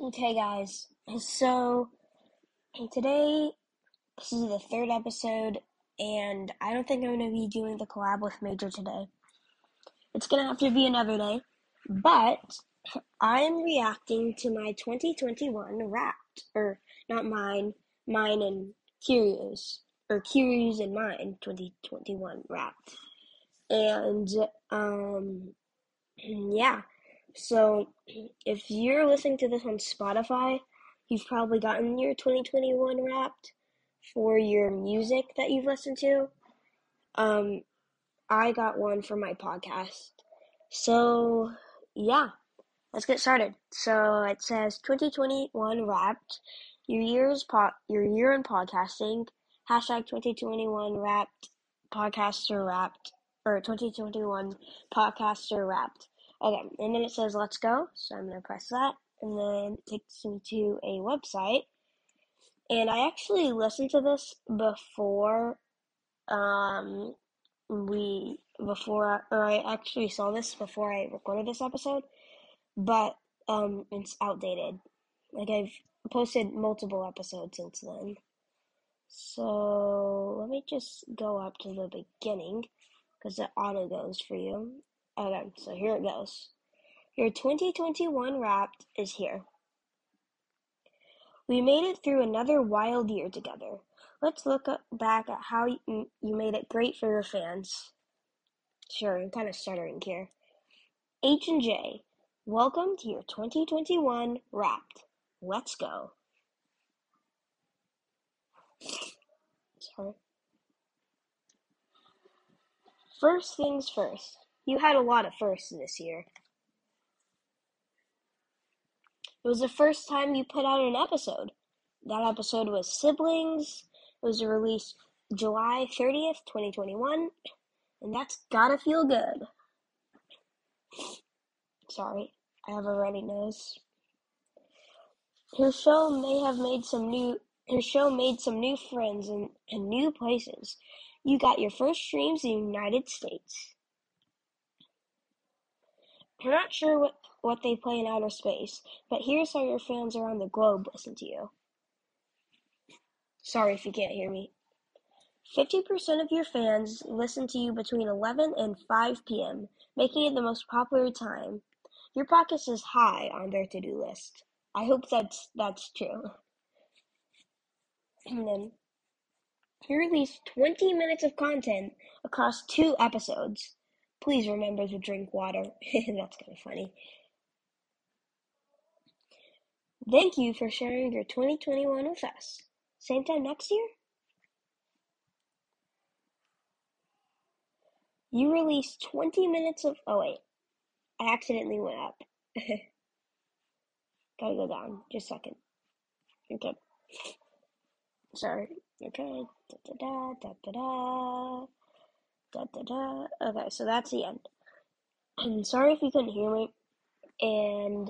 Okay, guys. So today, this is the third episode, and I don't think I'm going to be doing the collab with Major today. It's going to have to be another day, but I'm reacting to my 2021 Wrapped, or not mine, mine and Curious, or Curious and mine 2021 Wrapped. And, um, yeah. So, if you're listening to this on Spotify, you've probably gotten your 2021 wrapped for your music that you've listened to. Um, I got one for my podcast. So, yeah, let's get started. So, it says 2021 wrapped, your year's po- your year in podcasting, hashtag 2021 wrapped, podcaster wrapped, or 2021 podcaster wrapped. Okay, and then it says let's go. So I'm to press that, and then it takes me to a website. And I actually listened to this before um, we before or I actually saw this before I recorded this episode, but um, it's outdated. Like I've posted multiple episodes since then. So let me just go up to the beginning because it auto goes for you. Okay, so here it goes. Your 2021 Wrapped is here. We made it through another wild year together. Let's look back at how you made it great for your fans. Sure, I'm kind of stuttering here. H and J, welcome to your 2021 Wrapped. Let's go. Sorry. First things first. You had a lot of firsts this year. It was the first time you put out an episode. That episode was Siblings. It was released July 30th, 2021. And that's gotta feel good. Sorry, I have a runny nose. Her show may have made some new her show made some new friends and, in new places. You got your first streams in the United States. I'm not sure what, what they play in outer space, but here's how your fans around the globe listen to you. Sorry if you can't hear me. 50% of your fans listen to you between 11 and 5 p.m., making it the most popular time. Your podcast is high on their to-do list. I hope that's that's true. And then you release 20 minutes of content across two episodes. Please remember to drink water. That's kind of funny. Thank you for sharing your 2021 with us. Same time next year? You released 20 minutes of. Oh, wait. I accidentally went up. Gotta go down. Just a second. Okay. Sorry. Okay. Da da da da da. Da, da, da. Okay, so that's the end. I'm sorry if you couldn't hear me. And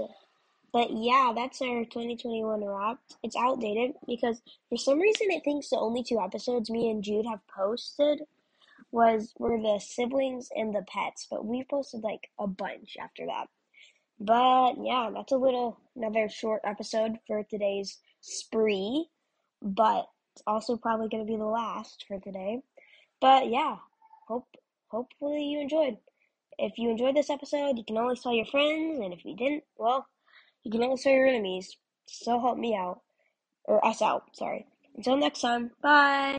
but yeah, that's our 2021 wrap. It's outdated because for some reason it thinks the only two episodes me and Jude have posted was were the siblings and the pets, but we posted like a bunch after that. But yeah, that's a little another short episode for today's spree, but it's also probably going to be the last for today. But yeah, hope hopefully you enjoyed. If you enjoyed this episode, you can always tell your friends, and if you didn't, well, you can always tell your enemies. So help me out. Or us out, sorry. Until next time, bye!